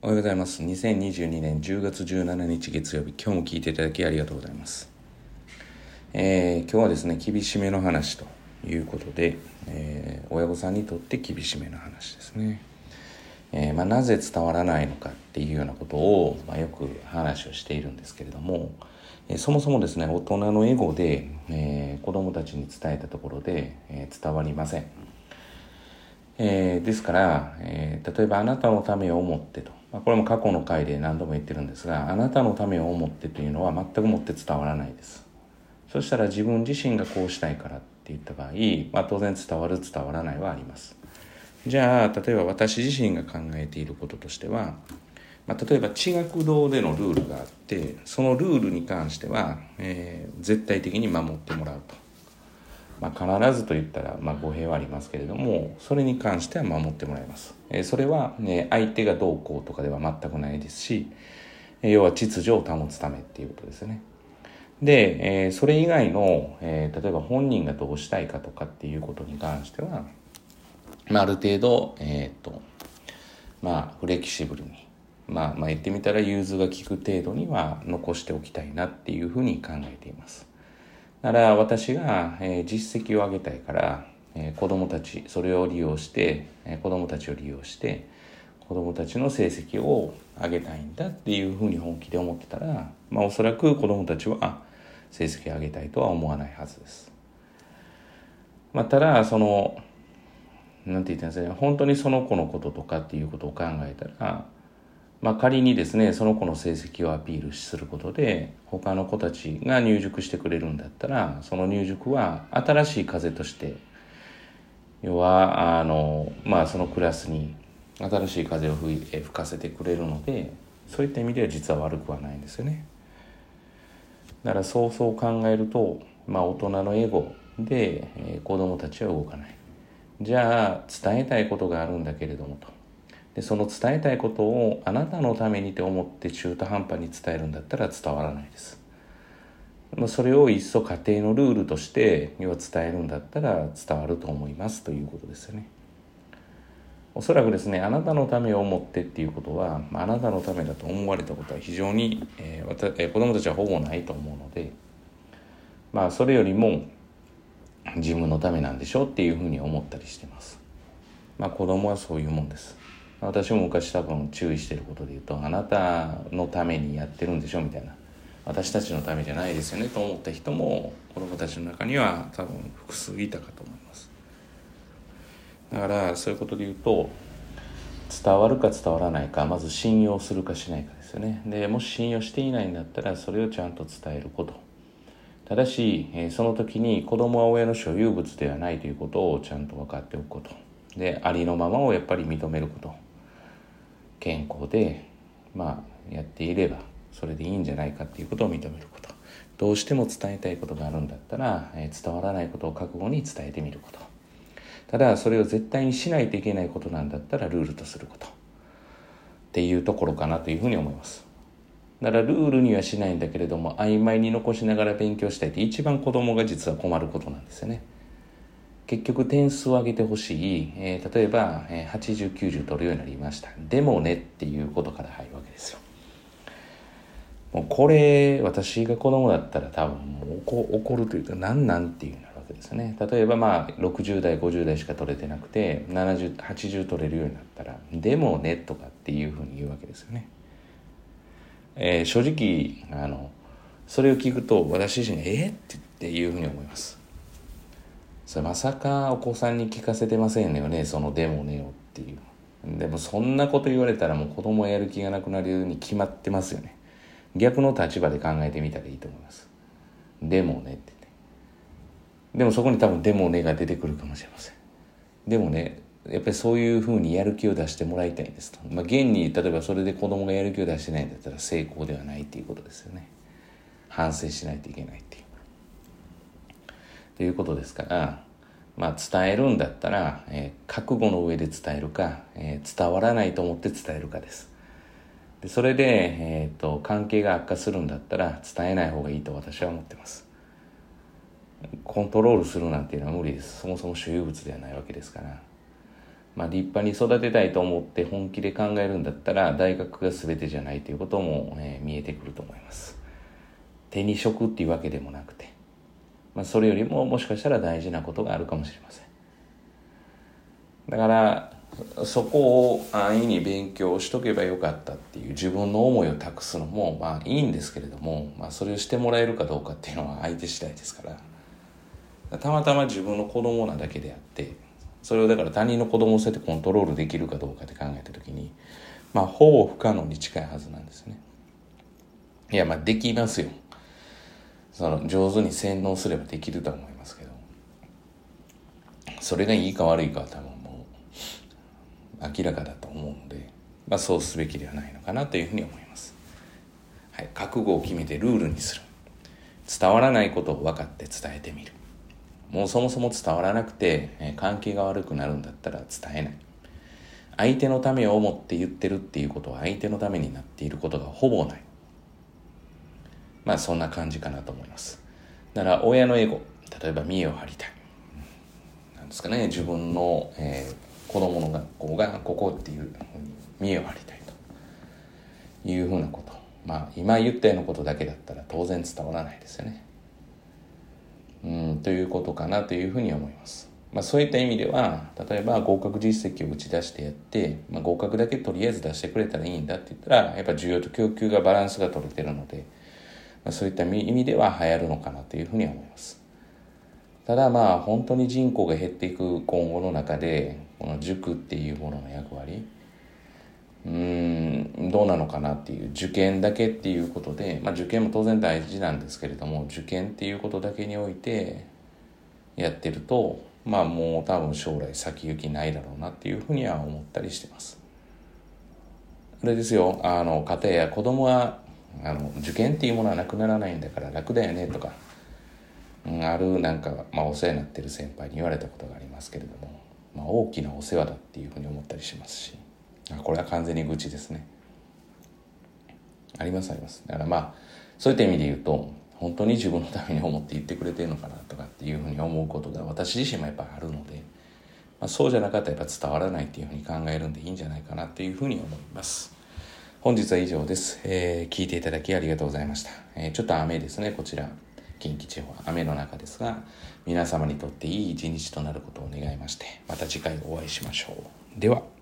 おはようございます。2022年10月17日月曜日、今日も聞いていただきありがとうございます。えー、今日はですね、厳しめの話ということで、えー、親御さんにとって厳しめの話ですね。えー、まあ、なぜ伝わらないのかっていうようなことを、まあ、よく話をしているんですけれども、えそもそもですね、大人のエゴで、え子供たちに伝えたところで、え伝わりません。えですから、え例えばあなたのためを思ってと。ま、これも過去の回で何度も言ってるんですがあなたのためを思ってというのは全くもって伝わらないです。そしたら自分自身がこうしたいからって言った場合、まあ、当然伝わる伝わらないはあります。じゃあ例えば私自身が考えていることとしては、まあ、例えば地学堂でのルールがあってそのルールに関しては、えー、絶対的に守ってもらうと。まあ、必ずと言ったら、まあ、語弊はありますけれどもそれに関しては守ってもらいます、えー、それは、ね、相手がどうこうとかでは全くないですし、要は秩序を保つためっていうことですね。で、えー、それ以外の、えー、例えば本人がどうしたいかとかっていうことに関しては、まあ、ある程度えっ、とまあフレキシブルにまあ、まあ言ってみたら融通が利く程度には残しておきたいなっていうふうに考えています。だから私が、えー、実績を上げたいから、えー、子供たち、それを利用して、えー、子供たちを利用して、子供たちの成績を上げたいんだっていうふうに本気で思ってたら、まあおそらく子供たちは成績を上げたいとは思わないはずです。まあただ、その、なんて言ったんですかね、本当にその子のこととかっていうことを考えたら、まあ、仮にですねその子の成績をアピールすることで他の子たちが入塾してくれるんだったらその入塾は新しい風として要はあの、まあ、そのクラスに新しい風を吹吹かせてくれるのでそういった意味では実は悪くはないんですよね。だからそうそう考えると、まあ、大人のエゴで、えー、子供たちは動かない。じゃあ伝えたいことがあるんだけれどもと。でその伝えたいことをあなたのためにと思って中途半端に伝えるんだったら伝わらないです。まそれをいっそ家庭のルールとして要は伝えるんだったら伝わると思いますということですよね。おそらくですねあなたのためを思ってっていうことはあなたのためだと思われたことは非常に、えー、えー、子供たちはほぼないと思うのでまあそれよりも自分のためなんでしょうっていうふうに思ったりしてます。まあ子供はそういうもんです。私も昔多分注意してることで言うとあなたのためにやってるんでしょみたいな。私たちのためじゃないですよねと思った人も子供たちの中には多分複数いたかと思います。だからそういうことで言うと伝わるか伝わらないかまず信用するかしないかですよね。でもし信用していないんだったらそれをちゃんと伝えること。ただしその時に子供は親の所有物ではないということをちゃんと分かっておくこと。でありのままをやっぱり認めること。健康でまあやっていればそれでいいんじゃないかっていうことを認めること。どうしても伝えたいことがあるんだったら、え、伝わらないことを覚悟に伝えてみること。ただそれを絶対にしないといけないことなんだったらルールとすること。っていうところかなというふうに思います。だからルールにはしないんだけれども曖昧に残しながら勉強したいって一番子供が実は困ることなんですよね。結局点数を上げてほしい、えー、例えば、えー、80、90取るようになりました。でもねっていうことから入るわけですよ。もうこれ、私が子供だったら多分もう怒るというか、なんなんっていうなるわけですね。例えばまあ、60代、50代しか取れてなくて、70、80取れるようになったら、でもねとかっていうふうに言うわけですよね。えー、正直、あの、それを聞くと私自身、えっっていうふうに思います。それまさかお子さんに聞かせてませんよねその「でもねよ」っていうでもそんなこと言われたらもう子供やる気がなくなるように決まってますよね逆の立場で考えてみたらいいと思いますでもねってねでもそこに多分「でもね」が出てくるかもしれませんでもねやっぱりそういうふうにやる気を出してもらいたいんですと。まあ、現に例えばそれで子供がやる気を出してないんだったら成功ではないっていうことですよね。反省しないといけないっていう。ということですから、まあ、伝えるんだったら、えー、覚悟の上で伝えるか、えー、伝わらないと思って伝えるかです。でそれで、えーと、関係が悪化するんだったら伝えない方がいいと私は思ってます。コントロールするなんていうのは無理です。そもそも所有物ではないわけですから。まあ、立派に育てたいと思って本気で考えるんだったら大学が全てじゃないということも、えー、見えてくると思います手に職っていうわけでもなくて、まあ、それよりももしかしたら大事なことがあるかもしれません。だからそこを安易に勉強しとけばよかったっていう自分の思いを託すのもまあいいんですけれども、まあ、それをしてもらえるかどうかっていうのは相手次第ですから。たまたま自分の子供なだけであってそれをだから他人の子供をそうやってコントロールできるかどうかって考えた時にまあほぼ不可能に近いはずなんですね。いやまあできますよ。その上手に洗脳すればできると思いますけど。それがいいか悪いかは多分もう明らかだと思うので、まあ、そうすべきではないのかなというふうに思います、はい、覚悟を決めてルールにする。伝わらないことを分かって伝えてみる。もうそもそも伝わらなくて、え関係が悪くなるんだったら伝えない。相手のためを思って言ってるっていうことは相手のためになっていることがほぼない。まあそんな感じかなと思います。だから親のエゴ例えば見栄を張りたい。なんですかね自分の、えー、子供の学校がここっていうふうに見栄を張りたいと。いうふうなこと。まあ今言ったようなことだけだったら当然伝わらないですよね。うんということかなというふうに思います。まあ、そういった意味では例えば合格実績を打ち出してやって、まあ、合格だけとりあえず出してくれたらいいんだって言ったらやっぱ需要と供給がバランスが取れてるので、そういった意味では流行るのかなというふうに思いますただまあ本当に人口が減っていく今後の中でこの塾っていうものの役割うんどうなのかなっていう受験だけっていうことで、まあ、受験も当然大事なんですけれども受験っていうことだけにおいてやってるとまあもう多分将来先行きないだろうなっていうふうには思ったりしてます。あれですよあの家庭や子供はあの受験っていうものはなくならないんだから楽だよねとか、うん、あるなんか、まあ、お世話になってる先輩に言われたことがありますけれども、まあ、大きなお世話だっていうふうに思ったりしますし。これは完全に愚痴ですねありますありますだからまあそういった意味で言うと本当に自分のために思って言ってくれてるのかなとかっていうふうに思うことが私自身もやっぱあるので、まあ、そうじゃなかったらやっぱ伝わらないっていうふうに考えるんでいいんじゃないかなっていうふうに思います本日は以上です、えー、聞いていただきありがとうございました、えー、ちょっと雨ですね。こちら近畿地方雨の中ですが皆様にとっていい一日となることを願いましてまた次回お会いしましょう。では。